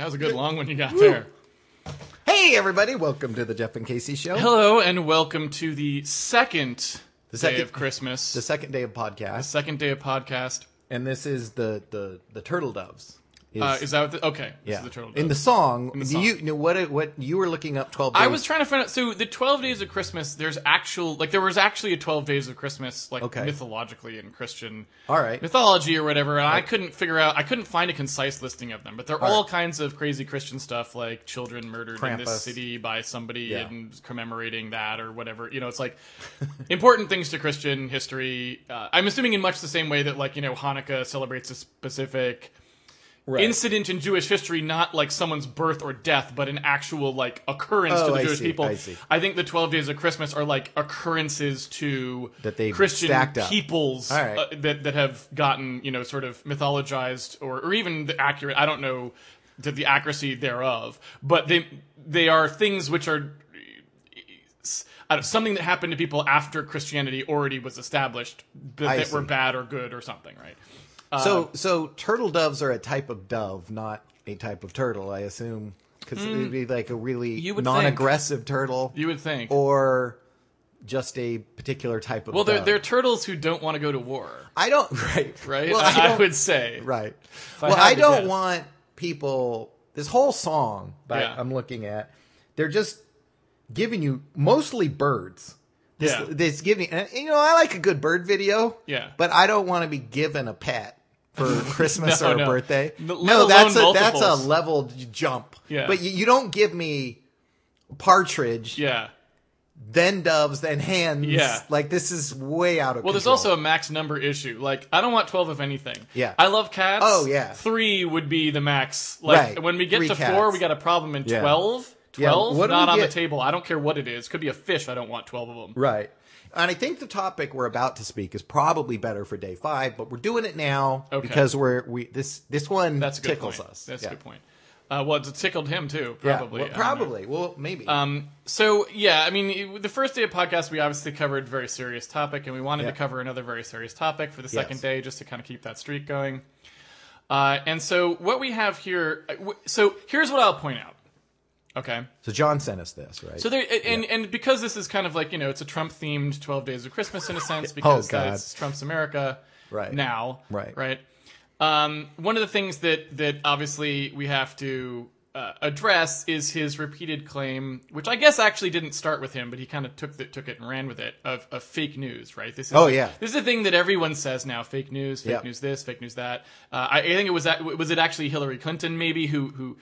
That was a good long one you got there. Hey, everybody! Welcome to the Jeff and Casey Show. Hello and welcome to the second The day second- of Christmas, The second day of podcast, second day of podcast. and this is the the the turtle doves. Is, Uh, is that what the, okay? This yeah. is the turtle. In the Dove. song, the song. you know what? What you were looking up? Twelve. Days. I was trying to find out. So the twelve days of Christmas, there's actual like there was actually a twelve days of Christmas like Okay. mythologically in Christian All right. mythology or whatever, and I couldn't figure out. I couldn't find a concise listing of them, but they're All all right. kinds of crazy Christian stuff, like children murdered in this city by somebody Yeah. and commemorating that or whatever. You know, it's like important things to Christian history. Uh, I'm assuming in much the same way that like you know Hanukkah celebrates a specific Right. incident in Jewish history, not like someone's birth or death, but an actual like occurrence Oh, to the I Jewish see, people. I see. think the twelve days of Christmas are like occurrences to That they've Christian peoples right. uh, that that have gotten you know sort of mythologized or or even the accurate. I don't know the, the accuracy thereof, but they they are things which are. I don't- Something that happened to people after Christianity already was established, but I that were bad or good or something, right? Uh, so so turtle doves are a type of dove, not a type of turtle. I assume because it'd be like a really non-aggressive turtle, You would think. or just a particular type of. Well, they're, they're turtles who don't want to go to war, I don't right right? Well, I, I would say. Right. I well, had I don't guess. want people. This whole song that Yeah. I'm looking at, they're just giving you mostly birds. This, Yeah. this giving, you know, I like a good bird video. Yeah. But I don't want to be given a pet for Christmas No, or no. birthday. Let no, that's a that's a level jump. Yeah. But you, you don't give me partridge, Yeah. then doves, then hens. Yeah. Like this is way out of Well, there's also a max number issue. Like, I don't want 12 of anything. Yeah. I love cats. Oh, yeah. Three would be the max. Like, Right. when we get Three to cats. four, we got a problem in Yeah. 12. Yeah, 12, what do not on get- the table. I don't care what it is. Could be a fish. I don't want 12 of them. Right. And I think the topic we're about to speak is probably better for day five, but we're doing it now Okay. because we're we this this one That's a good tickles point. us. That's yeah. a good point. Uh, well, it tickled him too, Yeah, probably. well, don't know. probably. Well, maybe. Um, so yeah, I mean, it- the first day of podcast, we obviously covered a very serious topic, and we wanted Yeah. to cover another very serious topic for the second Yes. day, just to kind of keep that streak going. Uh, and so what we have here, uh, so here's what I'll point out. Okay, so John sent us this, right? so there, and and because this is kind of like you know, it's a Trump themed Twelve Days of Christmas in a sense because Oh, that's Trump's America Right. now, Right. Right. Um, one of the things that that obviously we have to uh, address is his repeated claim, which I guess actually didn't start with him, but he kind of took the, took it and ran with it of, of fake news. Right. This is Oh, yeah. This is a thing that everyone says now: fake news, fake Yep. news, this, fake news, that. Uh, I, I think it was that was it actually Hillary Clinton maybe who who.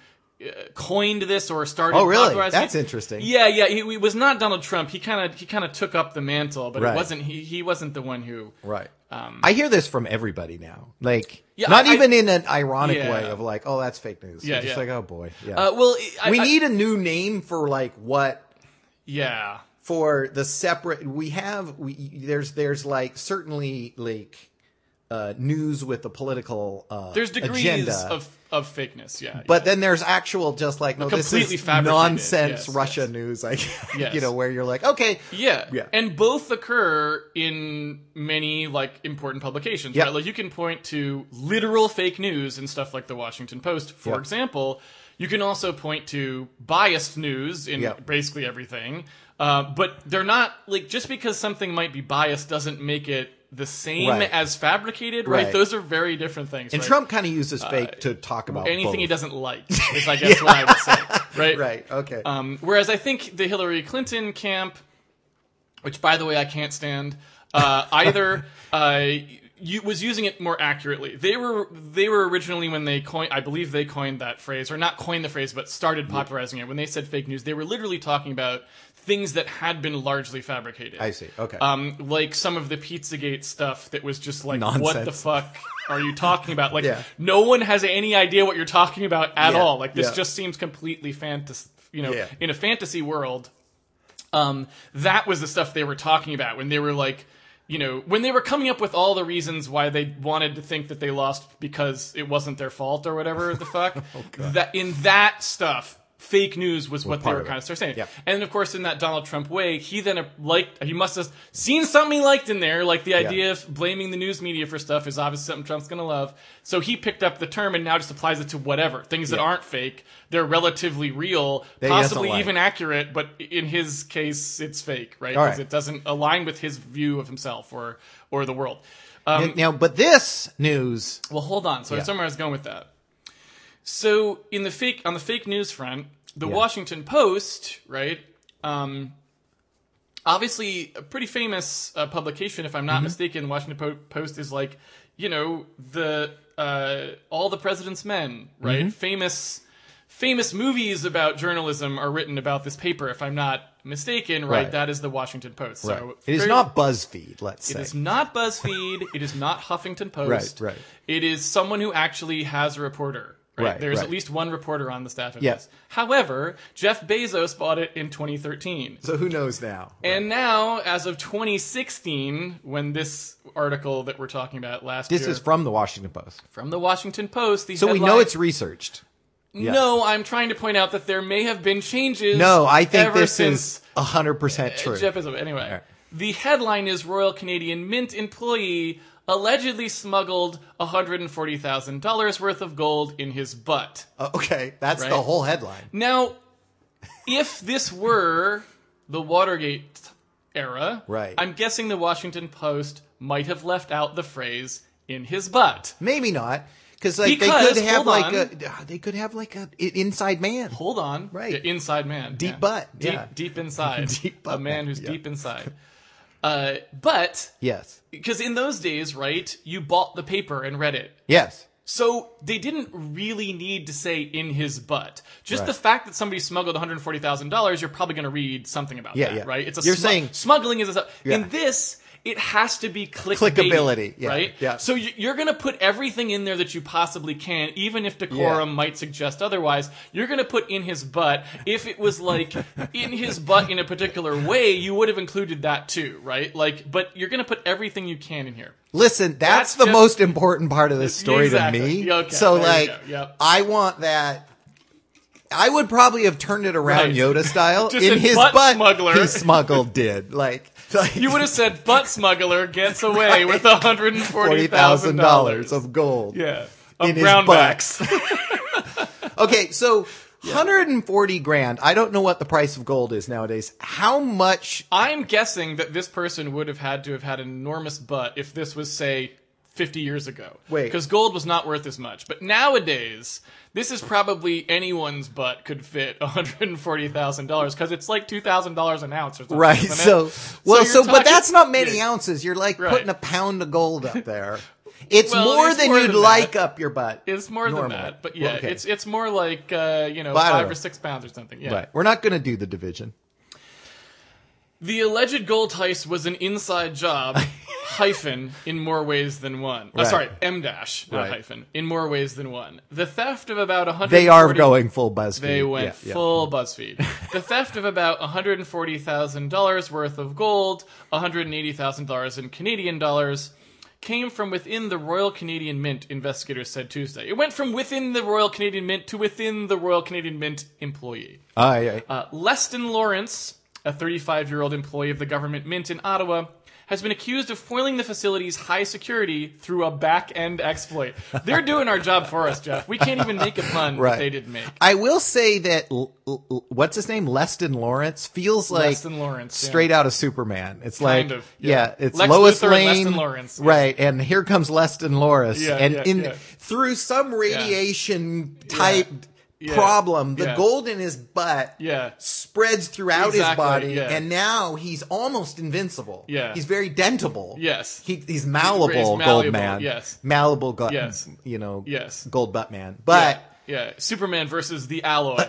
Coined this or started Oh, really? That's interesting. Yeah, yeah. He, he was not Donald Trump. He kind of he kind of took up the mantle, but Right. it wasn't. He he wasn't the one who. right. Um, I hear this from everybody now. Like Yeah, not I- even in an ironic Yeah. way of like, oh, that's fake news. Yeah, You're just yeah. like, oh boy. Yeah. uh, well, I, we I- need a new name for like what Yeah. for the separate we have we there's there's like certainly like uh news with the political uh There's degrees agenda. of of fakeness. Yeah. But then there's actual just like no, this Completely is fabricated, nonsense yes, Russia yes. news. Like Yes. you know where you're like okay, Yeah. Yeah. And both occur in many like important publications, Yep. right? Like you can point to literal fake news and stuff like the Washington Post, for Yep. example. You can also point to biased news in Yep. basically everything. Uh, but they're not like just because something might be biased doesn't make it the same Right. as fabricated, right? Right. Those are very different things. and right? Trump kind of uses fake to talk about anything both. he doesn't like is, I guess, what I would say, right? Right. Okay. Um, whereas I think the Hillary Clinton camp, which by the way I can't stand, uh, either uh, you, was using it more accurately. They were they were originally when they coined, I believe they coined that phrase, or not coined the phrase, but started popularizing it. When they said fake news, they were literally talking about things that had been largely fabricated. I see. Okay. Um, like some of the Pizzagate stuff that was just like, what the fuck are you talking about? Like, Yeah. no one has any idea what you're talking about at Yeah, all. Like, this yeah. just seems completely fantasy. You know, in a fantasy world, um, that was the stuff they were talking about when they were like, you know, when they were coming up with all the reasons why they wanted to think that they lost because it wasn't their fault or whatever the fuck. Oh, that in that stuff, fake news was what they were kind of start saying. Yeah. And of course, in that Donald Trump way, he then uh, liked, he must have seen something he liked in there, like the idea of blaming the news media for stuff is obviously something Trump's going to love. So he picked up the term and now just applies it to whatever. Things that aren't fake, they're relatively real, doesn't possibly like. even accurate, but in his case, it's fake, right? Because right. it doesn't align with his view of himself or, or the world. Um, now, but this news, well, hold on. So Yeah. somewhere I was going with that. So in the fake on the fake news front, the Yeah. Washington Post, right? Um, obviously, a pretty famous uh, publication, if I'm Mm-hmm. not mistaken. The Washington Po- Post is like, you know, the uh, all the president's men, right? Mm-hmm. Famous. Famous movies about journalism are written about this paper, if I'm not mistaken, right? Right. That is the Washington Post. So it is very- not BuzzFeed. Let's it say is not BuzzFeed. it is not Huffington Post. Right, right. It is someone who actually has a reporter. Right. Right, There's right. at least one reporter on the staff of Yes. this. However, Jeff Bezos bought it in 2013. So who knows now? And now, as of 2016, when this article that we're talking about last year. this year is from the Washington Post, from the Washington Post, the so we know it's researched. yeah. No, I'm trying to point out that there may have been changes. No, I think ever this since is hundred percent uh, true. Jeff Bezos. Anyway, the headline is Royal Canadian Mint employee allegedly smuggled $140,000 worth of gold in his butt. Uh, okay, that's Right. the whole headline. Now, if this were the Watergate era, Right. I'm guessing the Washington Post might have left out the phrase in his butt. Maybe not, because like Because, they could have like a they could have like a inside man. Hold on. Right. Inside man. Deep yeah. butt, Deep, yeah. deep inside. Deep butt A man man, who's yeah. deep inside. Uh, but, Yes, because in those days, right, you bought the paper and read it. yes, So they didn't really need to say in his butt. Just Right. the fact that somebody smuggled one hundred forty thousand dollars, you're probably going to read something about Yeah, that, yeah. right? It's a You're smu- saying- smuggling is a, Yeah. in this. It has to be clickbait, Clickability, yeah, right? yeah. So you- you're going to put everything in there that you possibly can, even if decorum Yeah. might suggest otherwise. You're going to put in his butt. If it was like in his butt in a particular way, you would have included that too, right? Like, but you're going to put everything you can in here. Listen, that's, That's the just- most important part of this story Exactly. to me. Okay, so like. Yep. I want that. I would probably have turned it around Right. Yoda style. In his butt butt, smuggler. he smuggled did like, like You would have said butt smuggler gets away with one hundred and forty thousand dollars of gold. yeah of in his brownbacks. Okay, so 140 grand. I don't know what the price of gold is nowadays. How much? I'm guessing that this person would have had to have had an enormous butt if this was say. 50 years ago. Wait. Because gold was not worth as much. But nowadays, this is probably anyone's butt could fit $140,000 because it's like $2,000 an ounce or something. Right. So, well, you're so, but that's not many Yeah. ounces. You're like Right. putting a pound of gold up there. It's Well, more it's than more you'd than like that. up your butt. It's more Normally. than that. But yeah, Well, okay. it's it's more like, uh, you know, But five or six pounds or something. Yeah. Right. We're not going to do the division. The alleged gold heist was an inside job, hyphen, in more ways than one. Uh, Right. sorry, M dash, not Right. hyphen, in more ways than one. The theft of about 140... They are going full BuzzFeed. They went Yeah, yeah. full BuzzFeed. the theft of about $140,000 worth of gold, $180,000 in Canadian dollars, came from within the Royal Canadian Mint, investigators said Tuesday. It went from within the Royal Canadian Mint to within the Royal Canadian Mint employee. Aye, aye. Uh, Leston Lawrence, a 35 year old employee of the government mint in Ottawa, has been accused of foiling the facility's high security through a back end exploit. They're doing our job for us, Jeff. We can't even make a pun that they didn't make. I will say that L- L- what's his name, Leston Lawrence, feels like Leston Lawrence, yeah. straight out of Superman. It's like, of, yeah. yeah. it's Lex Lois Luthor and Lane, Leston Lawrence, yeah. right? And here comes Leston Lawrence, Yeah, and yeah, in yeah. through some radiation type Yeah. problem, the Yeah. gold in his butt Yeah. spreads throughout his body, yeah. and now he's almost invincible. Yeah. he's very dentable. Yes. he, he's malleable, He's gold man. yes. malleable, gut, Yes. you know, Yes. gold butt man. But yeah. Superman versus the alloy.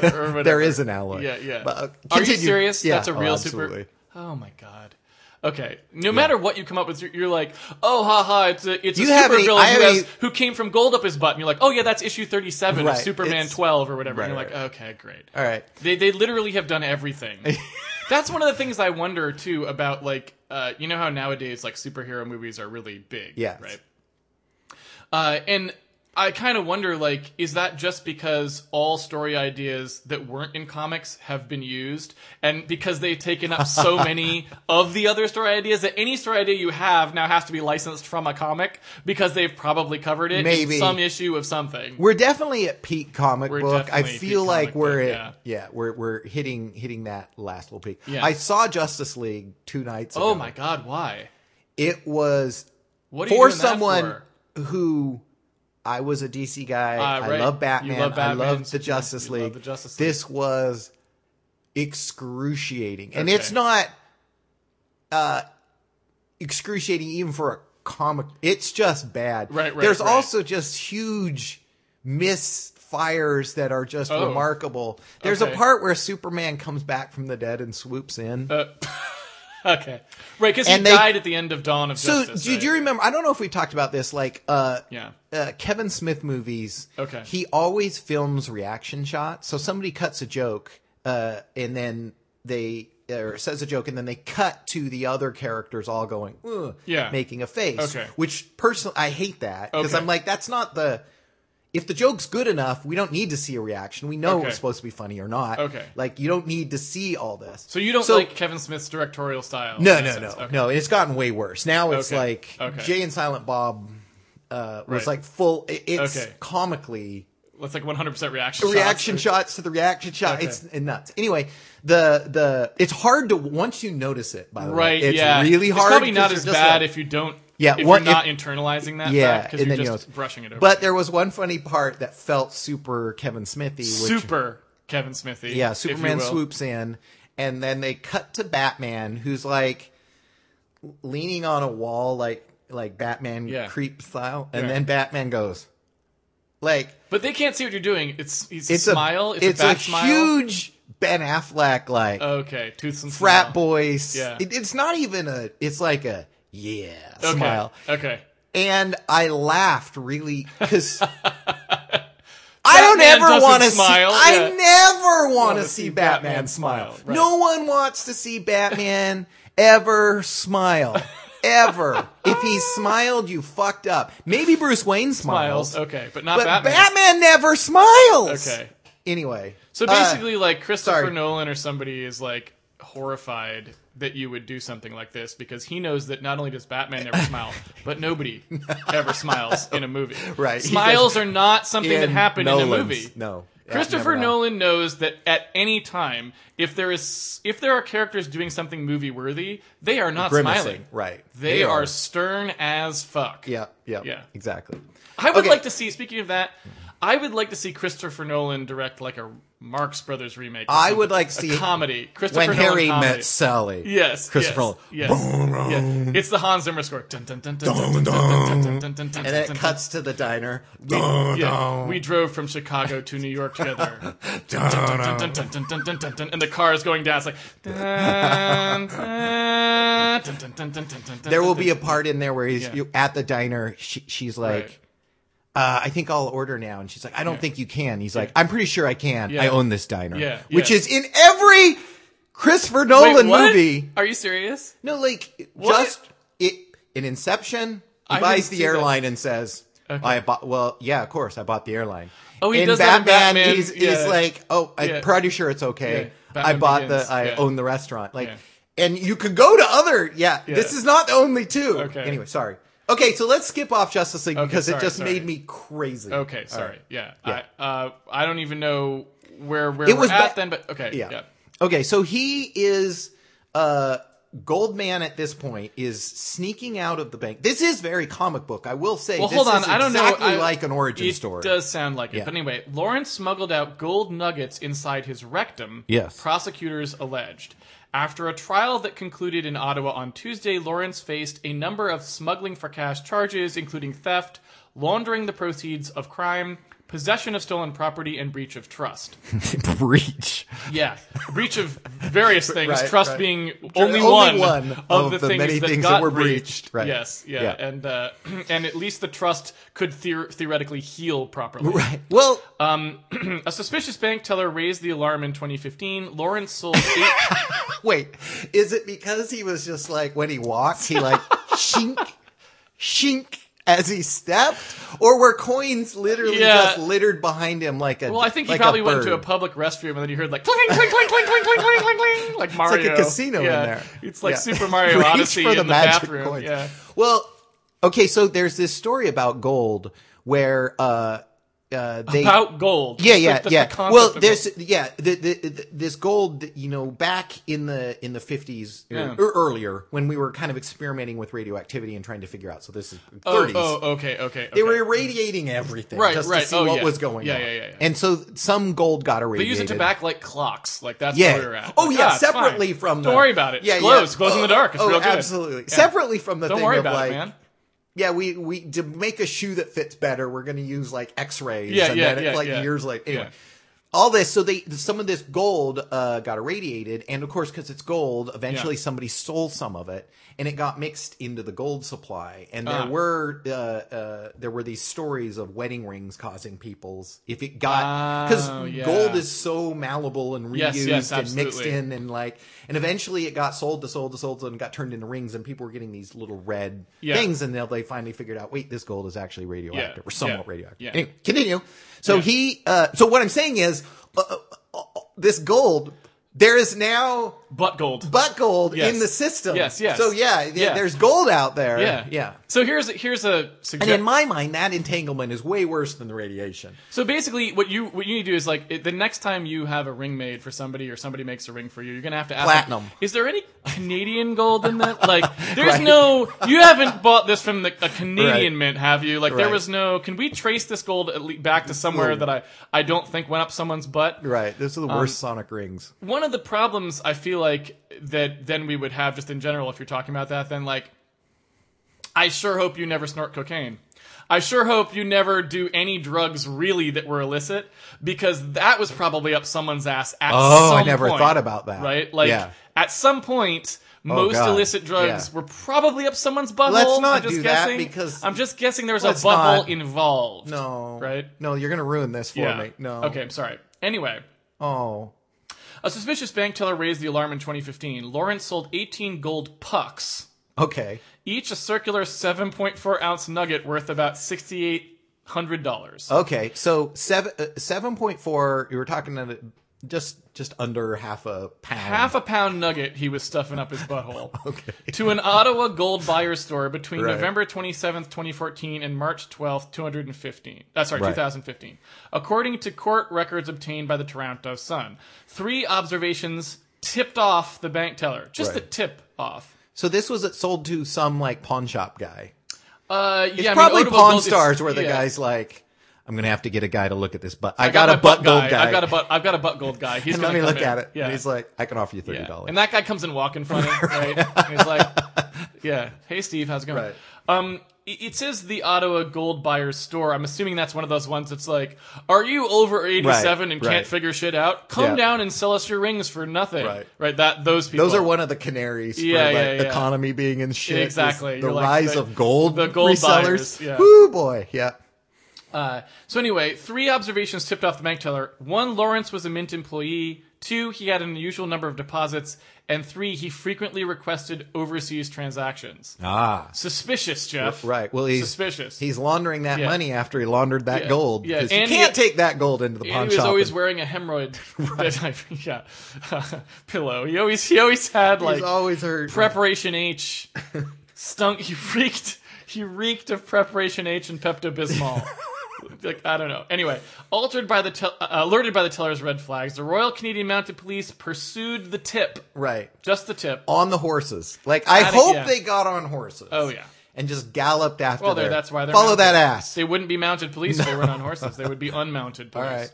there is an alloy. Yeah, yeah. But, uh, Are you serious? Yeah, That's a oh, real absolutely. super. Oh my god. Okay. No matter what you come up with, you're, you're like, oh, haha, it's a it's You a super any- villain who, has, any- who came from gold up his butt, and you're like, oh yeah, that's issue 37 Right, of Superman it's- 12 or whatever. right, and you're like, okay, great. All right. They they literally have done everything. That's one of the things I wonder too about like uh, you know how nowadays like superhero movies are really big, Yeah. right? Uh, and I kind of wonder, like, is that just because all story ideas that weren't in comics have been used, and because they've taken up so many of the other story ideas that any story idea you have now has to be licensed from a comic because they've probably covered it Maybe. in some issue of something. We're definitely at peak comic We're book. I feel like we're book, at yeah. we're we're hitting hitting that last little peak. Yeah. I saw Justice League two nights oh ago. Oh my god, why? It was What for someone for? who I was a DC guy. I right. love You Batman. love I love the Justice love League. the Justice League. This was excruciating, and it's not uh, excruciating even for a comic. It's just bad. Right, right, There's right. also just huge misfires that are just Oh. remarkable. There's a part where Superman comes back from the dead and swoops in. Uh, okay, right? Because he they- died at the end of Dawn of so, Justice. did right? you remember? I don't know if we talked about this. Like, uh, Yeah. uh, Kevin Smith movies. Okay. He always films reaction shots. So somebody cuts a joke, uh, and then they or says a joke, and then they cut to the other characters all going, Yeah. making a face. Okay. Which personally, I hate that because Okay. I'm like, that's not the. If the joke's good enough, we don't need to see a reaction. We know Okay. it's supposed to be funny or not. Okay. Like you don't need to see all this. So you don't So- like Kevin Smith's directorial style? no, no, that no, sense? Okay. no. It's gotten way worse. Now it's Okay. like. Jay and Silent Bob uh, was Right. like full. It's Okay. comically It's like 100% reaction. reaction shots. shots to the reaction shot. It's nuts. Anyway, the the it's hard to once you notice it. By the Right? way, it's yeah. really hard. It's probably not as bad like- if you don't. Yeah, If what- you're not if- internalizing that. yeah, because you're then just you brushing it over. But there was one funny part that felt super Kevin Smithy. Which, super Kevin Smithy. Yeah, Superman swoops in, and then they cut to Batman, who's like leaning on a wall, like like Batman Yeah. creep style, and Yeah. then Batman goes, like But they can't see what you're doing. It's it's, it's a smile. It's, it's a, back smile. huge Ben Affleck like Okay, frat smile. boys. Yeah. It, it's not even a. It's like a yeah Okay. smile, Okay. and I laughed really because. I don't ever want to see. smile, I never want Wanna see see Batman, Batman smile. smile, right. No one wants to see Batman ever smile. Ever. if he smiled, you fucked up. Maybe Bruce Wayne smiles, Smiles. Okay, but not but Batman. Batman. never smiles. Okay. Anyway, So uh, basically, like Christopher sorry. Nolan or somebody is like horrified that you would do something like this because he knows that not only does Batman never smile, but nobody ever smiles in a movie. Right. Smiles are not something that in happen in a movie. No. Christopher. Nolan knows that at any time, if there is if there are characters doing something movie worthy, they are not Grimacing, smiling. right. They, They are. are. stern as fuck. Yeah, yeah, Yeah. exactly. I would Okay. like to see. Speaking of that, I would like to see Christopher Nolan direct like a Marx Brothers remake. I would like to see comedy. Christopher when Harry comedy. met Sally. Yes, Christopher. Yes, Nolan. yeah. It's the Hans Zimmer score. And then it cuts to the diner. We, yeah, we drove from Chicago to New York together. and the car is going down. It's like. There will be a part in there where he's at the diner. She's like uh, "I think I'll order now," and she's like, "I don't Yeah. think you can." He's like, "I'm pretty sure I can. Yeah. I own this diner." Yeah, which is in every Christopher Wait, Nolan what? movie. Are you serious? No, like What? just it in Inception. He I buys the see that. airline and says, Okay. "I bought." Well, yeah, of course, I bought the airline. Oh, he in does that in Batman, Batman, he's, he's like, "Oh, I'm pretty sure it's okay. I bought Begins, the, I own the restaurant." Like, and you could go to other. Yeah, Yeah. this is not the only two. Okay. Anyway, sorry. Okay, so let's skip off Justice League Okay, because it just sorry. made me crazy. Okay, sorry. right. Yeah. Yeah. I, uh, I don't even know where where It we're was at ba- then, but okay. Yeah. Yeah. Okay, so he is uh Goldman at this point is sneaking out of the bank. This is very comic book, I will say. Well, this hold on. I don't exactly know. I- like an origin it story. It does sound like it. Yeah. But anyway, Lawrence smuggled out gold nuggets inside his rectum. Yes. Prosecutors alleged. After a trial that concluded in Ottawa on Tuesday, Lawrence faced a number of smuggling for cash charges, including theft, laundering the proceeds of crime, possession of stolen property, and breach of trust. breach. Yeah, breach of various things. Right, trust right. being only, Only one, one of, of the, the things many that things got that were breached. breached. Right. Yes, yeah, Yeah. and uh, and at least the trust could theor- theoretically heal properly. Right. Well, Um, a suspicious bank teller raised the alarm in 2015. Lawrence sold eight. wait. Is it because he was just like when he walked, he like shink, shink, as he stepped, or were coins literally Yeah. just littered behind him like a? Well, I think he like probably went to a public restroom and then you heard like clink, clink, clink, clink, clink, clink, clink, clink, clink, like Mario. It's like a casino in there. It's like Yeah. Super Mario Odyssey for in the the, bathroom. coins. Yeah. Well, okay, so there's this story about gold where uh, uh, they About gold. yeah, yeah, like the- yeah. the well, there's yeah, the, this gold, you know, back in the in the 50s or, Yeah. or earlier when we were kind of experimenting with radioactivity and trying to figure out. So this is 30s. Oh, oh, okay, okay. They were irradiating everything Right, just right. to see Oh, what yeah. was going Yeah, on. yeah, yeah, yeah. And so some gold got irradiated. They use it to back like clocks. Like that's yeah. where we're at. Oh Like, yeah, ah, separately from Don't the, worry about it. Yeah, it glows. Glows in the dark. It's oh, real good. absolutely. Separately from the Don't thing worry of about like it, man. Yeah, we we to make a shoe that fits better, we're going to use like X-rays. Yeah, and yeah, then yeah, like yeah. years later. Anyway, Yeah. All this. So they some of this gold uh, got irradiated, and of course, because it's gold, eventually Yeah. somebody stole some of it, and it got mixed into the gold supply. And there Ah. were uh, uh, there were these stories of wedding rings causing people's if it got because Oh, yeah. gold is so malleable and reused Yes, yes, and mixed in and like and eventually it got sold to sold to sold to and got turned into rings and people were getting these little red Yeah. things and they finally figured out wait this gold is actually radioactive or somewhat radioactive anyway, continue so Yeah. he uh so what i'm saying is uh, uh, uh, this gold there is now Butt gold. butt gold Yes. in the system Yes, yes. so yeah, th- Yeah. there's gold out there yeah, yeah So here's here's a and in my mind that entanglement is way worse than the radiation So basically, what you what you need to do is like it, the next time you have a ring made for somebody or somebody makes a ring for you, you're gonna have to ask them, Platinum. is there any Canadian gold in that? Like, there's Right. no. You haven't bought this from the, a Canadian Right. mint, have you? Like, there was no. Can we trace this gold back to somewhere Ooh. that I I don't think went up someone's butt? right those are the Um, worst sonic rings One of the problems I feel like that then we would have just in general, if you're talking about that, then like, I sure hope you never snort cocaine. I sure hope you never do any drugs really that were illicit because that was probably up someone's ass at Oh, some I never point, thought about that. Right? Like Yeah. at some point oh, most God. illicit drugs Yeah. were probably up someone's butthole. Let's not I'm just do that guessing. because- I'm just guessing there was a butthole not. involved. no Right? no you're gonna ruin this for Yeah. me no Okay, I'm sorry. Anyway, oh a suspicious bank teller raised the alarm in 2015. Lawrence sold 18 gold pucks, okay each a circular 7.4 ounce nugget worth about $6,800. Okay, so seven uh, seven point four. You were talking it just just under half a pound. Half a pound nugget he was stuffing up his butthole. Okay. To an Ottawa gold buyer store between Right. November 27th, 2014 and March 12th, 215. That's sorry, Right. 2015. According to court records obtained by the Toronto Sun. Three observations tipped off the bank teller. Just the tip off. So this was sold to some like pawn shop guy. Uh, It's yeah, I mean, probably Ottawa Pawn Gold is- Stars where the yeah. guy's like, "I'm gonna have to get a guy to look at this butt. I, I got, my a butt gold guy. I've got a butt. I've got a butt gold guy. He's and let gonna let me look in. at it." Yeah. And he's like, "I can offer you thirty Yeah. dollars." And that guy comes in walking funny, right? And he's like, yeah, hey Steve, how's it going? Right. Um, it says the Ottawa Gold Buyers store. I'm assuming that's one of those ones that's like, are you over 87 Right, and can't right. figure shit out? Come Yeah. down and sell us your rings for nothing. Right. Right. That those people. Those are one of the canaries Yeah, for like yeah, yeah. economy being in shit. Exactly. The You're rise of gold, the gold resellers. buyers, yeah. Woo boy, yeah. Uh, so anyway, three observations tipped off the bank teller. One, Lawrence was a Mint employee. Two, he had an unusual number of deposits. And three, he frequently requested overseas transactions. Ah, Suspicious, Jeff. right. Well, he's Suspicious. He's laundering that Yeah. money after he laundered that Yeah. gold. Yeah. 'cause you And he- can't take that gold into the pawn And he was always and- wearing a hemorrhoid I- yeah, pillow. He always he always had like he's always hurt. preparation H stunk. He reeked he reeked of preparation H and Pepto Bismol. like I don't know. Anyway, altered by the tel- uh, alerted by the teller's red flags, the Royal Canadian Mounted Police pursued the tip, right. just the tip. On the horses. Like, I hope yeah. they got on horses. Oh yeah. And just galloped after Well, their- that's why they're Follow mounted. that ass. They wouldn't be mounted police if they weren't on horses. They would be unmounted police. right.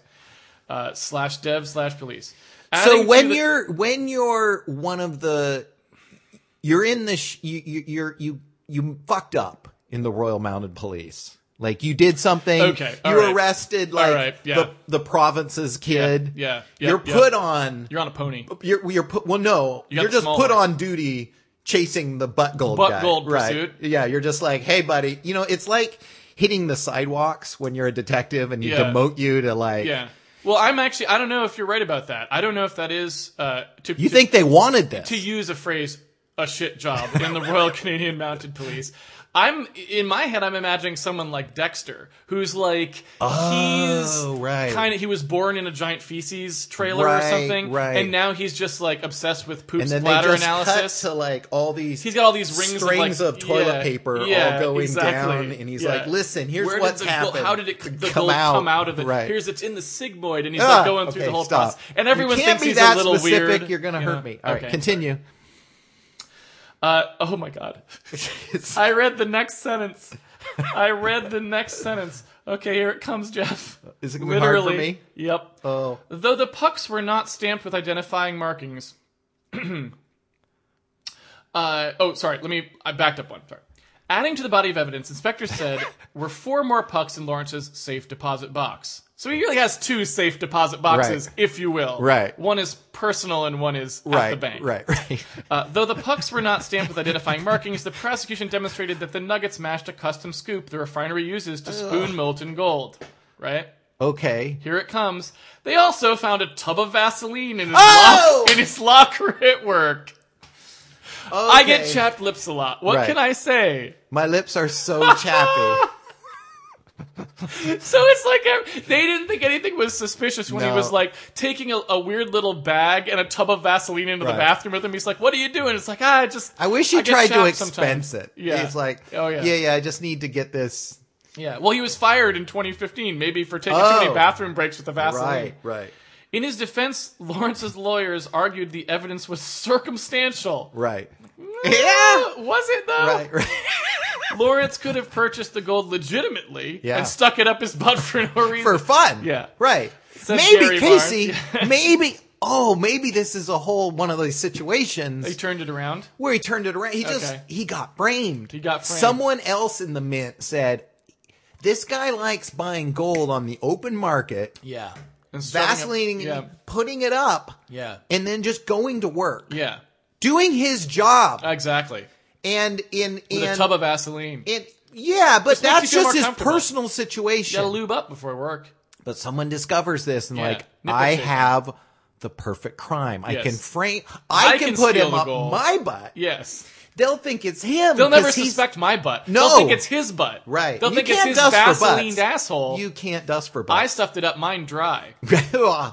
Uh, slash dev slash police. so Adding to when the- you're when you're one of the you're in the sh- you, you you're you you fucked up in the Royal Mounted Police. Like you did something. Okay, You right. arrested like right, yeah. the the province's kid. yeah, yeah, you're yeah. put on. you're on a pony. You're you're put. Well, no, You you're just put on duty chasing the butt gold Butt guy. gold right. pursuit. Yeah, you're just like, hey, buddy. You know, it's like hitting the sidewalks when you're a detective and you demote you to like. Yeah. Well, I'm actually I don't know if you're right about that. I don't know if that is uh to You to, think they wanted this? to use a phrase a shit job in the Royal Canadian Mounted Police. I'm in my head. I'm imagining someone like Dexter, who's like Oh, he's right. kind of he was born in a giant feces trailer or something, right. and now he's just like obsessed with and they bladder just analysis. to like all these He's got all these rings strings of, of, toilet yeah, paper yeah, all going exactly. down, and he's Yeah. like, "Listen, here's Where what's the happened. how did it the come gold out. come out of it? Right. Here's it's in the sigmoid, and he's Ah, like going through the whole stop. process, and everyone thinks be he's that a little specific. weird. You're gonna you hurt know? me. All right, Okay. continue. Uh, oh my god. I read the next sentence. I read the next sentence. Okay, here it comes, Jeff. Is it be hard for me? Yep. Oh, Though the pucks were not stamped with identifying markings. uh, oh, sorry. Let me. I backed up one. Sorry. Adding to the body of evidence, inspectors said were four more pucks in Lawrence's safe deposit box. So he really has two safe deposit boxes, Right. if you will. Right. One is personal and one is at the bank. right, right. Uh, though the pucks were not stamped with identifying markings, the prosecution demonstrated that the nuggets matched a custom scoop the refinery uses to spoon molten gold. Right? Okay. Here it comes. They also found a tub of Vaseline in his, Oh! lock, in his locker at work. I get chapped lips a lot. What Right. can I say? My lips are so chappy. So it's like uh, they didn't think anything was suspicious when he No. was like taking a, a weird little bag and a tub of Vaseline into Right. the bathroom with him. He's like, "What are you doing?" It's like, "Ah, I just." I wish he get tried to chapped expense sometimes. it. Yeah. He's like, Oh, yeah. yeah, yeah. I just need to get this Yeah. Well, he was fired in 2015, maybe for taking too Oh. many bathroom breaks with the Vaseline. right, right, In his defense, Lawrence's lawyers argued the evidence was circumstantial. right. Mm, yeah, was it though? Right, right. Lawrence could have purchased the gold legitimately Yeah. and stuck it up his butt for no reason. For fun. Yeah. Right. Said maybe Gary Casey, maybe oh, maybe this is a whole one of those situations he turned it around. where he turned it around. He just Okay. he got framed. He got framed. Someone else in the mint said, "This guy likes buying gold on the open market, Yeah. And starting up- Vaseline, Yeah. putting it up, Yeah. and then just going to work, Yeah. doing his job." Exactly. and in With in a tub of Vaseline. in yeah, but that's just his personal You situation. gotta lube up before work. But someone discovers this and Yeah, like, I have the perfect crime. I can frame. I, I can, can put him up gold. my butt. Yes. They'll think it's him. They'll never suspect my butt. No. They'll think it's his butt. Right. They'll You think it's his dust Vaselined asshole. You can't dust for butt. I stuffed it up mine dry.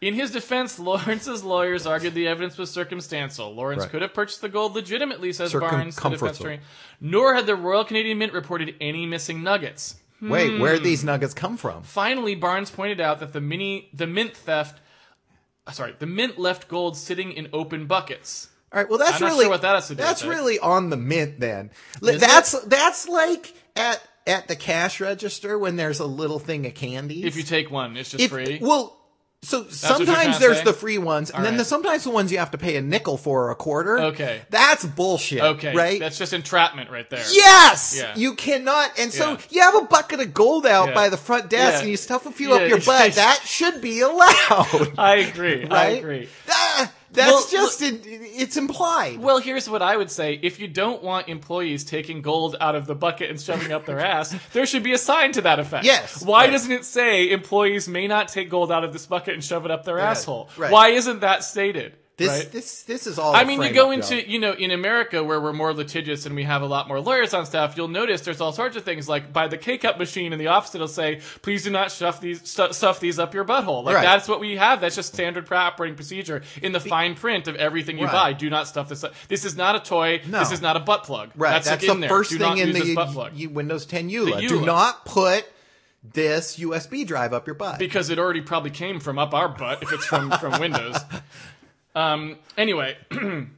In his defense, Lawrence's lawyers argued the evidence was circumstantial. Lawrence Right. could have purchased the gold legitimately, says Circum- Barnes, the defense. Nor had the Royal Canadian Mint reported any missing nuggets. Wait, where Hmm. did these nuggets come from? Finally, Barnes pointed out that the mini, the mint theft, sorry, the mint left gold sitting in open buckets. All right. Well, that's really sure what that has to do That's it. really on the mint then. Is that's that's like at at the cash register when there's a little thing of candy. If you take one, it's just if free. well so what sometimes there's say? the free ones and then right. the, sometimes the ones you have to pay a nickel for or a quarter Okay. that's bullshit okay, right That's just entrapment right there. yes Yeah. you cannot and so Yeah. you have a bucket of gold out Yeah. by the front desk and you stuff a few up your butt that should be allowed I agree. I agree. Ah, that's Well, just it, it's implied Well, here's what I would say. If you don't want employees taking gold out of the bucket and shoving up their ass, there should be a sign to that effect. Yes, Why right. doesn't it say employees may not take gold out of this bucket and shove it up their asshole? right. Why isn't that stated? This right? this this is all I mean, you go into, job. you know, in America where we're more litigious and we have a lot more lawyers on staff, you'll notice there's all sorts of things like by the K-cup machine in the office, it'll say, please do not stuff these, stu- stuff these up your butthole. Like Right. that's what we have. That's just standard operating procedure in the fine print of everything you Right. buy. Do not stuff this up. This is not a toy. No. This is not a butt plug. Right, That's, that's, the there. first do thing in the this butt plug. y- Windows 10 EULA. Do not put this USB drive up your butt. because it already probably came from up our butt if it's from from Windows. Um, anyway,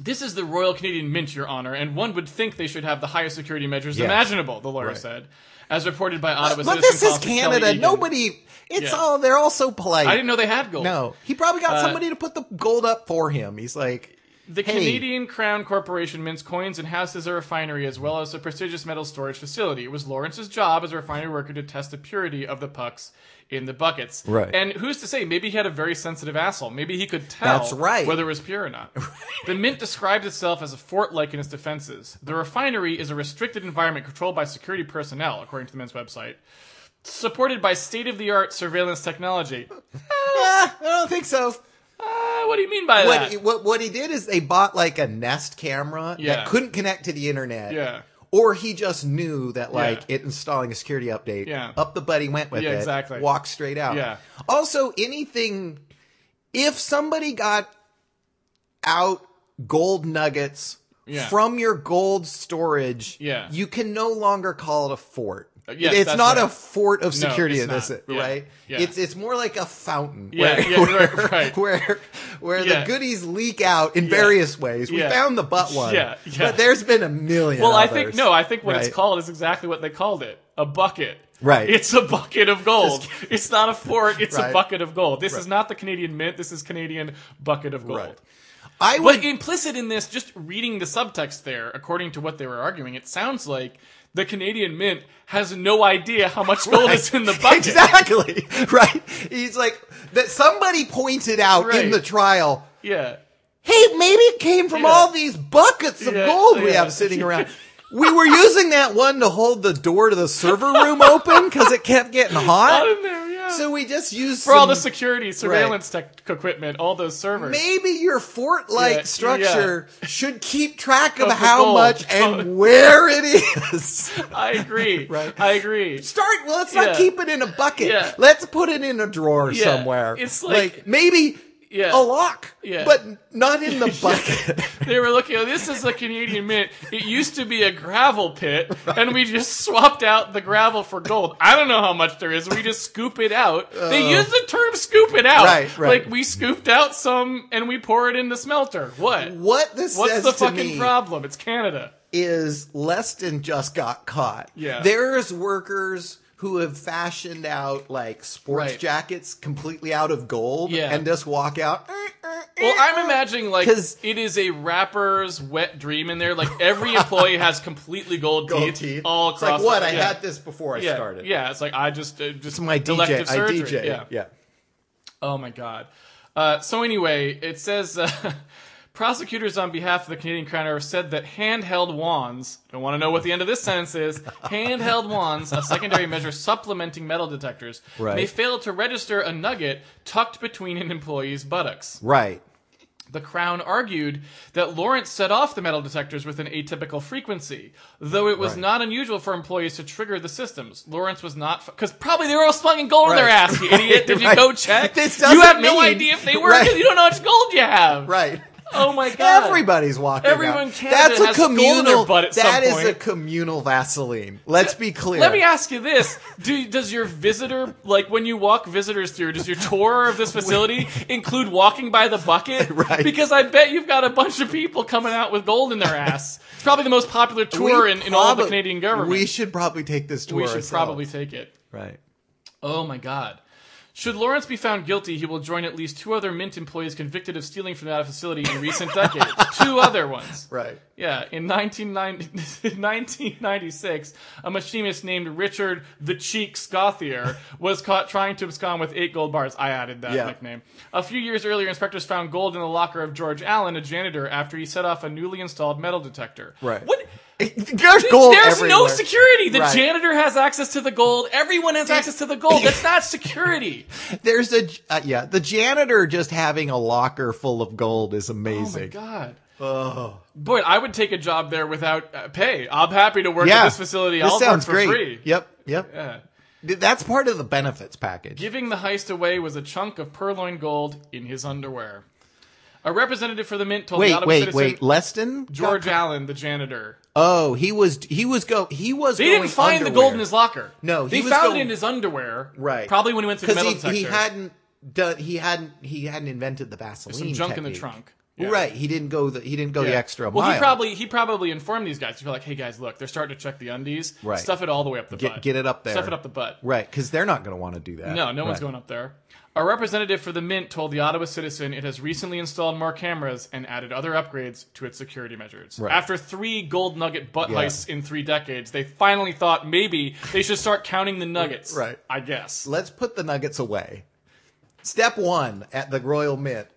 this is the Royal Canadian Mint, Your Honor, and one would think they should have the highest security measures Yes. imaginable. The lawyer Right. said, as reported by Ottawa but citizen this is Kelly Canada. Egan. Nobody. It's Yeah. all. They're all so polite. I didn't know they had gold. No, he probably got Uh, somebody to put the gold up for him. He's like, The Hey. Canadian Crown Corporation mints coins and houses a refinery as well as a prestigious metal storage facility. It was Lawrence's job as a refinery worker to test the purity of the pucks in the buckets. Right. And who's to say? Maybe he had a very sensitive asshole. Maybe he could tell That's right. whether it was pure or not. The mint described itself as a fort-like in its defenses. The refinery is a restricted environment controlled by security personnel, according to the mint's website. Supported by state-of-the-art surveillance technology. ah, I don't think so. Uh, what do you mean by What, that? what what he did is they bought like a Nest camera Yeah. that couldn't connect to the internet. Yeah. Or he just knew that like Yeah. it installing a security update. Yeah. Up the buddy went with Yeah, it. exactly. Walked straight out. Yeah. Also, anything if somebody got out gold nuggets Yeah. from your gold storage, Yeah. you can no longer call it a fort. Yes, it's not right. a fort of security in this, not. Right? Yeah. It's it's more like a fountain. Yeah, where, yeah, where, right. where the goodies leak out in various ways. We found the butt one. Yeah, yeah. But there's been a million. well, I think no. I think what it's called is exactly what they called it: a bucket. Right. It's a bucket of gold. it's not a fort. It's a bucket of gold. This is not the Canadian Mint. This is Canadian bucket of gold. Right. I would But implicit in this, just reading the subtext there, according to what they were arguing, it sounds like the Canadian Mint has no idea how much gold is in the bucket. Exactly. Right. He's like that somebody pointed out in the trial, Yeah. hey, maybe it came from Yeah. all these buckets of Yeah, gold we yeah. have sitting around. We were using that one to hold the door to the server room open because it kept getting hot. there. So we just used For all the security, surveillance tech equipment, all those servers. Maybe your fort-like Yeah, structure should keep track of, Of how much and where it is. I agree. Right. I agree. Start. Well, let's not Yeah. keep it in a bucket. Yeah. Let's put it in a drawer Yeah. somewhere. It's like- maybe Yeah. a lock, Yeah. but not in the bucket. They were looking. Oh, this is a Canadian mint. It used to be a gravel pit, and we just swapped out the gravel for gold. I don't know how much there is. We just scoop it out. they oh. use the term "scoop it out." Right, right. Like we scooped out some, and we pour it in the smelter. What? what this What's the fucking problem? It's Canada. is Leston just got caught. Yeah. There's workers who have fashioned out like sports Right. jackets completely out of gold Yeah. and just walk out. Well, I'm imagining like it is a rapper's wet dream in there. Like every employee has completely gold, Gold teeth, teeth. all It's across. like what the- I yeah. had this before I Yeah, started. yeah. It's like I just uh, just It's my DJ. elective I surgery. DJ. Yeah. yeah. Oh my god. Uh, so anyway, it says uh, prosecutors on behalf of the Canadian Crown have said that handheld wands. I want to know what the end of this sentence is. handheld wands, a secondary measure supplementing metal detectors, Right. may fail to register a nugget tucked between an employee's buttocks. Right. The Crown argued that Lawrence set off the metal detectors with an atypical frequency, though it was Right. not unusual for employees to trigger the systems. Lawrence was not because probably they were all slunging gold in their Right. ass. You idiot! Did you go check? You have no idea if they were Right. because you don't know how much gold you have. Right. Oh my god! Everybody's walking. Everyone in That's a communal. their butt at some that is a communal Vaseline. Let's be clear. Let me ask you this: Do does your visitor like when you walk visitors through? Does your tour of this facility include walking by the bucket? Right. Because I bet you've got a bunch of people coming out with gold in their ass. It's probably the most popular tour in, in all of the Canadian government. We should probably take this tour. We should ourselves. probably take it. Right. Oh my god. Should Lawrence be found guilty, he will join at least two other Mint employees convicted of stealing from that facility in recent decades. Two other ones. Right. Yeah, in 1990, 1996, a machinist named Richard the Cheek Scothier was caught trying to abscond with eight gold bars. I added that Yeah. nickname. A few years earlier, inspectors found gold in the locker of George Allen, a janitor, after he set off a newly installed metal detector. Right. What? There's gold There's no security. The Right. janitor has access to the gold. Everyone has access to the gold. That's not security. There's a uh, yeah. The janitor just having a locker full of gold is amazing. Oh my god. Oh. Boy, I would take a job there without uh, pay. I'm happy to work yeah. at this facility. This I'll sounds work for great. free. Yep. Yep. Yeah. That's part of the benefits package. Giving the heist away was a chunk of purloined gold in his underwear. A representative for the Mint told the wait, Ottawa wait, citizen wait. Leston. George got- Allen, the janitor. Oh, he was. He was go. He was. They going didn't find the gold in his locker. No, he they was found going- it in his underwear. Right. Probably when he went to the metal he, detector. he hadn't done. He hadn't. He hadn't invented the Vaseline. some junk in the trunk. Yeah. Right. He didn't go. The, he didn't go the Yeah. extra well, he probably he probably informed these guys. Be like, "Hey guys, look, they're starting to check the undies. Right. Stuff it all the way up the Get- butt. get it up there. Stuff it up the butt. Right, because they're not going to want to do that. No, no one's going up there. A representative for the Mint told the Ottawa Citizen it has recently installed more cameras and added other upgrades to its security measures. Right. After three gold nugget butt Yeah. heists in three decades, they finally thought maybe they should start counting the nuggets. Right. I guess. Let's put the nuggets away. Step one at the Royal Mint.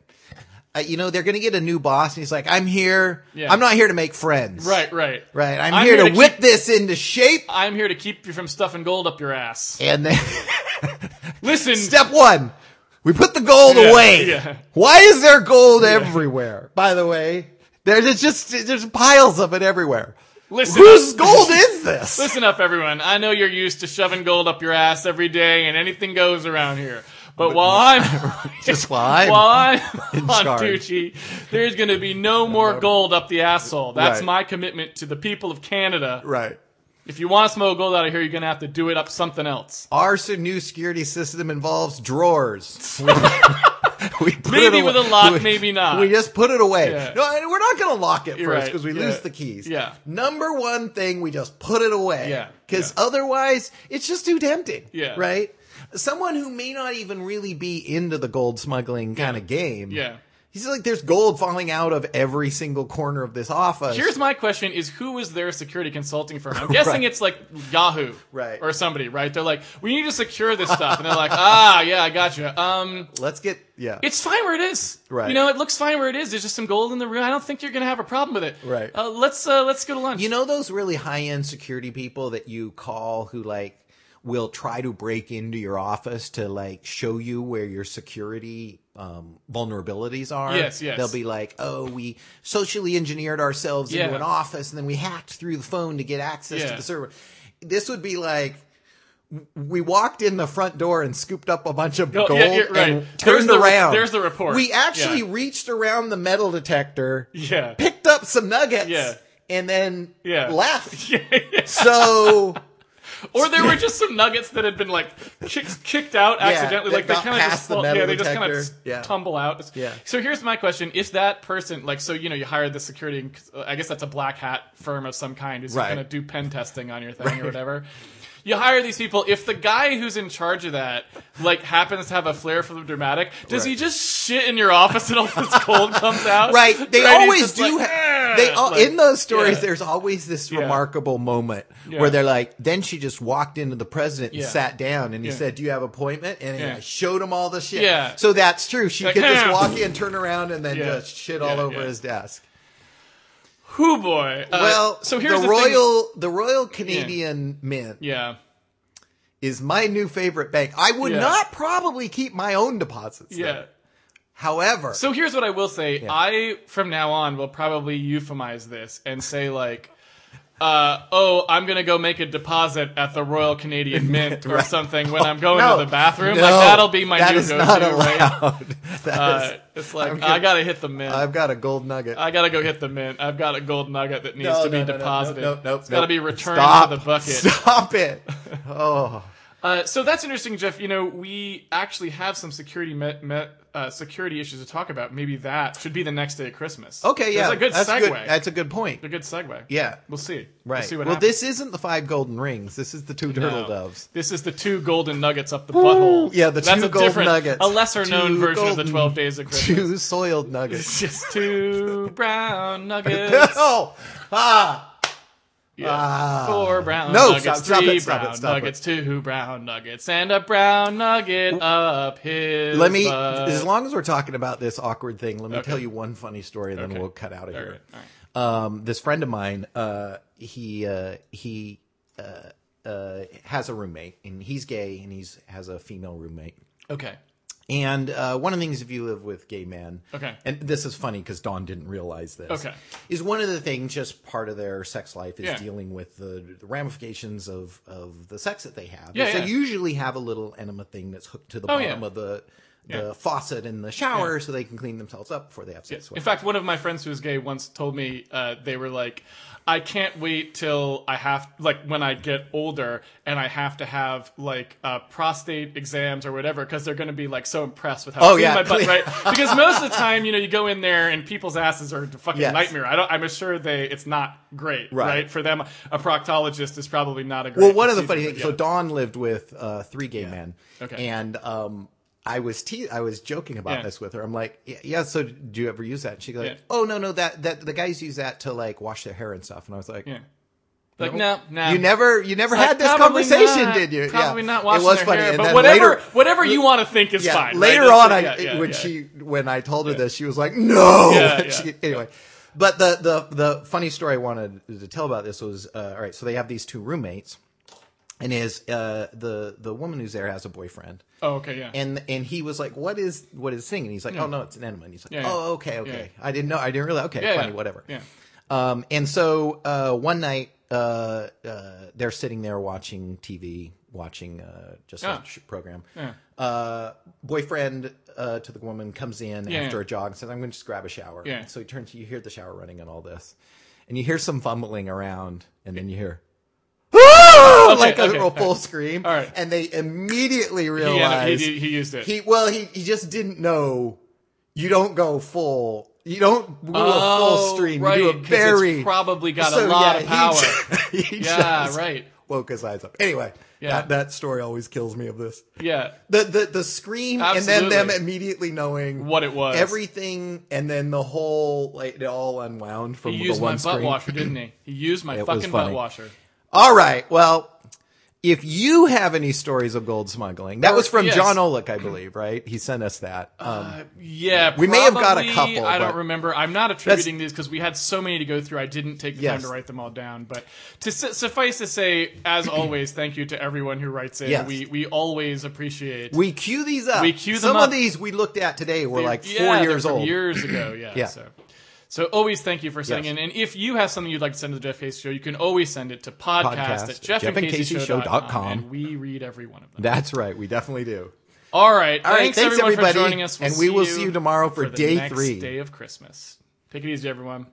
Uh, you know they're going to get a new boss, and he's like, "I'm here. Yeah. I'm not here to make friends. Right, right. right. I'm, I'm here, here to, to whip this into shape." I'm here to keep you from stuffing gold up your ass. And then Listen, step one, We put the gold Yeah, away. yeah. Why is there gold everywhere? By the way, there's just there's piles of it everywhere. Listen Whose up. gold is this? Listen up, everyone. I know you're used to shoving gold up your ass every day, and anything goes around here. But while I'm Just while I'm while I'm on charge. duty, there's going to be no more gold up the asshole. That's Right. my commitment to the people of Canada. Right. If you want to smuggle gold out of here, you're going to have to do it up something else. Our new security system involves drawers. We put Maybe it with a lock, we- maybe not. We just put it away. Yeah. No, and we're not going to lock it You're first right. because we Yeah. lose the keys. Yeah. Number one thing, we just put it away. Yeah. Because Yeah. otherwise, it's just too tempting. Yeah. Right? Someone who may not even really be into the gold smuggling kind of game. Yeah. He's like, there's gold falling out of every single corner of this office. Here's my question: Is who is their security consulting firm? I'm guessing Right. it's like Yahoo, Right. or somebody, right? They're like, we need to secure this stuff, and they're like, ah, yeah, I got you. Um, Let's get, yeah. it's fine where it is. Right. You know, it looks fine where it is. There's just some gold in the room. I don't think you're gonna have a problem with it. Right. Uh, let's uh, let's go to lunch. You know those really high end security people that you call who like will try to break into your office to like show you where your security um, vulnerabilities are. Yes, yes. They'll be like, "Oh, we socially engineered ourselves Yeah. into an office, and then we hacked through the phone to get access Yeah. to the server." This would be like. We walked in the front door and scooped up a bunch of Oh, gold yeah, right. and There's turned the around. there's the report. We actually reached around the metal detector, Yeah. picked up some nuggets, Yeah. and then Yeah. left. So Or there were just some nuggets that had been like kicked, kicked out accidentally. that like they kind of just the yeah, they just kind of Yeah. tumble out. Yeah. So here's my question: If that person, like, so you know, you hired the security, uh, I guess that's a black hat firm of some kind, who's Right. going to do pen testing on your thing or whatever. You hire these people. If the guy who's in charge of that, like, happens to have a flair for the dramatic, does Right. he just shit in your office and all this cold comes out? right, they Right, always do. like, ha- "Eh," they all, like, in those stories. yeah. There's always this Yeah. remarkable moment Yeah. where they're like, then she just walked into the president and sat down, and he saed, "Do you have appointment?" And. I showed him all the shit. Yeah. So that's true. She Like, could just walk in, turn around, and then just shit all over his desk. Whoo boy. Uh, well, so here's the, the, thing- Royal, the Royal Canadian Mint Yeah. is my new favorite bank. I would Yeah. not probably keep my own deposits. Yeah. there. However, So here's what I will say. I, from now on, will probably euphemize this and say, like, uh, oh, I'm going to go make a deposit at the Royal Canadian Mint or Right. something when I'm going No. to the bathroom. No, like, that'll be my that new is go-to, not right? Uh, is- it's like, I'm I got to hit the mint. I've got a gold nugget. I got to go hit the mint. I've got a gold nugget that needs No, to be no, no, no, deposited. no, no, it's got to be returned Stop. to the bucket. Stop it. Oh, Uh, so that's interesting, Jeff. You know, we actually have some security met, met, uh, security issues to talk about. Maybe that should be the next day of Christmas. okay. Yeah, that's a good that's segue. Good. That's a good point. a good segue. Yeah. We'll see. Right. We'll see what well, this isn't the five golden rings. This is the two turtle No. doves. This is the two golden nuggets up the butthole. Yeah, the That's two golden nuggets. a lesser known Two version of the Twelve Days of Christmas. Two soiled It's nuggets. just two brown nuggets. oh, ah. Ah. Four brown No, nuggets, stop, stop three it, stop it, brown it. nuggets, two brown nuggets, and a brown nugget up his. Let me, butt. as long as we're talking about this awkward thing, let me Okay. tell you one funny story, and then Okay. we'll cut out of All here. right. um, this friend of mine, uh, he uh, he uh, uh, has a roommate, and he's gay, and he's has a female roommate. Okay. And uh, one of the things, if you live with gay men, Okay. and this is funny because Dawn didn't realize this. Okay. is one of the things just part of their sex life is Yeah. dealing with the, the ramifications of of the sex that they have. Yeah, yeah. They usually have a little enema thing that's hooked to the Oh, bottom yeah. of the the Yeah. faucet in the shower, so they can clean themselves up before they have sex. In with. fact, one of my friends who's gay once told me uh, they were like, I can't wait till I have like when I get older and I have to have like uh, prostate exams or whatever because they're going to be like so impressed with how Oh, clean yeah, my butt, right? Because most of the time, you know, you go in there and people's asses are a fucking Yes. nightmare. I don't. I'm sure they. It's not great, Right. right? For them, a proctologist is probably not a great. Well, one of the funny things. So. Dawn lived with uh, three gay men, Okay. and um, I was te- I was joking about Yeah. this with her. I'm like, yeah, yeah. So do you ever use that? And she goes, Yeah. oh no, no, that that the guys use that to like wash their hair and stuff. And I was like, yeah. Like no, no. You never, you never Like, had this conversation, not. did you? Probably yeah. not washing It was their funny, hair, but whatever, later, whatever you want to think is yeah, fine. later That's- on, I yeah, when she when I told her this, she was like, "No." She- anyway, but the the the funny story I wanted to tell about this was uh, all right. So they have these two roommates, and his uh, the the woman who's there has a boyfriend. Oh, okay, yeah. And and he was like, "What is what is singing?" And he's like, "Oh no, it's an enema." And he's like, Yeah, yeah. "Oh, okay, okay. Yeah. I didn't know. I didn't realize. Okay, yeah, funny, yeah. whatever." Yeah. Um, and so uh, one night uh, uh, they're sitting there watching TV, watching uh, just Yeah. a sh- program. Yeah. Uh, boyfriend uh, to the woman comes in Yeah, after yeah. a jog and says, "I'm going to just grab a shower." Yeah. So he turns. You hear the shower running and all this, and you hear some fumbling around, and then you hear. Like a, okay, a full scream, All right. and they immediately He, he, he used it. he well he he just didn't know you don't go full you don't do a oh, full stream right, you do a very probably got So, a lot yeah, of power. he, he yeah, right. woke his eyes up anyway Yeah. that, that story always kills me of this Yeah. the the, the scream and then them immediately knowing What it was. everything and then the whole like it all unwound from He the used one my butt washer, didn't he? He used my It fucking butt washer. all right well if you have any stories of gold smuggling, that was from yes. John Olick, I believe, right? He sent us that. Um, Uh, yeah, We may have got a couple, I don't remember. I'm not attributing these because we had so many to go through. I didn't take the Yes. time to write them all down. But to su- suffice to say, as always, thank you to everyone who writes in. Yes. We we always appreciate. We cue these up. We cue Some them of these we looked at today were like four Yeah, years old. Years ago, yeah. Yeah. So. So always thank you for sending Yes. in. And if you have something you'd like to send to the Jeff Casey Show, you can always send it to podcast, Podcast at jeffandcaseyshow.com. And we read every one of them. That's right. We definitely do. All right. All right, thanks, thanks, everyone everybody, for joining us. We'll and we will see you tomorrow for the day three. Day of Christmas. Take it easy, everyone.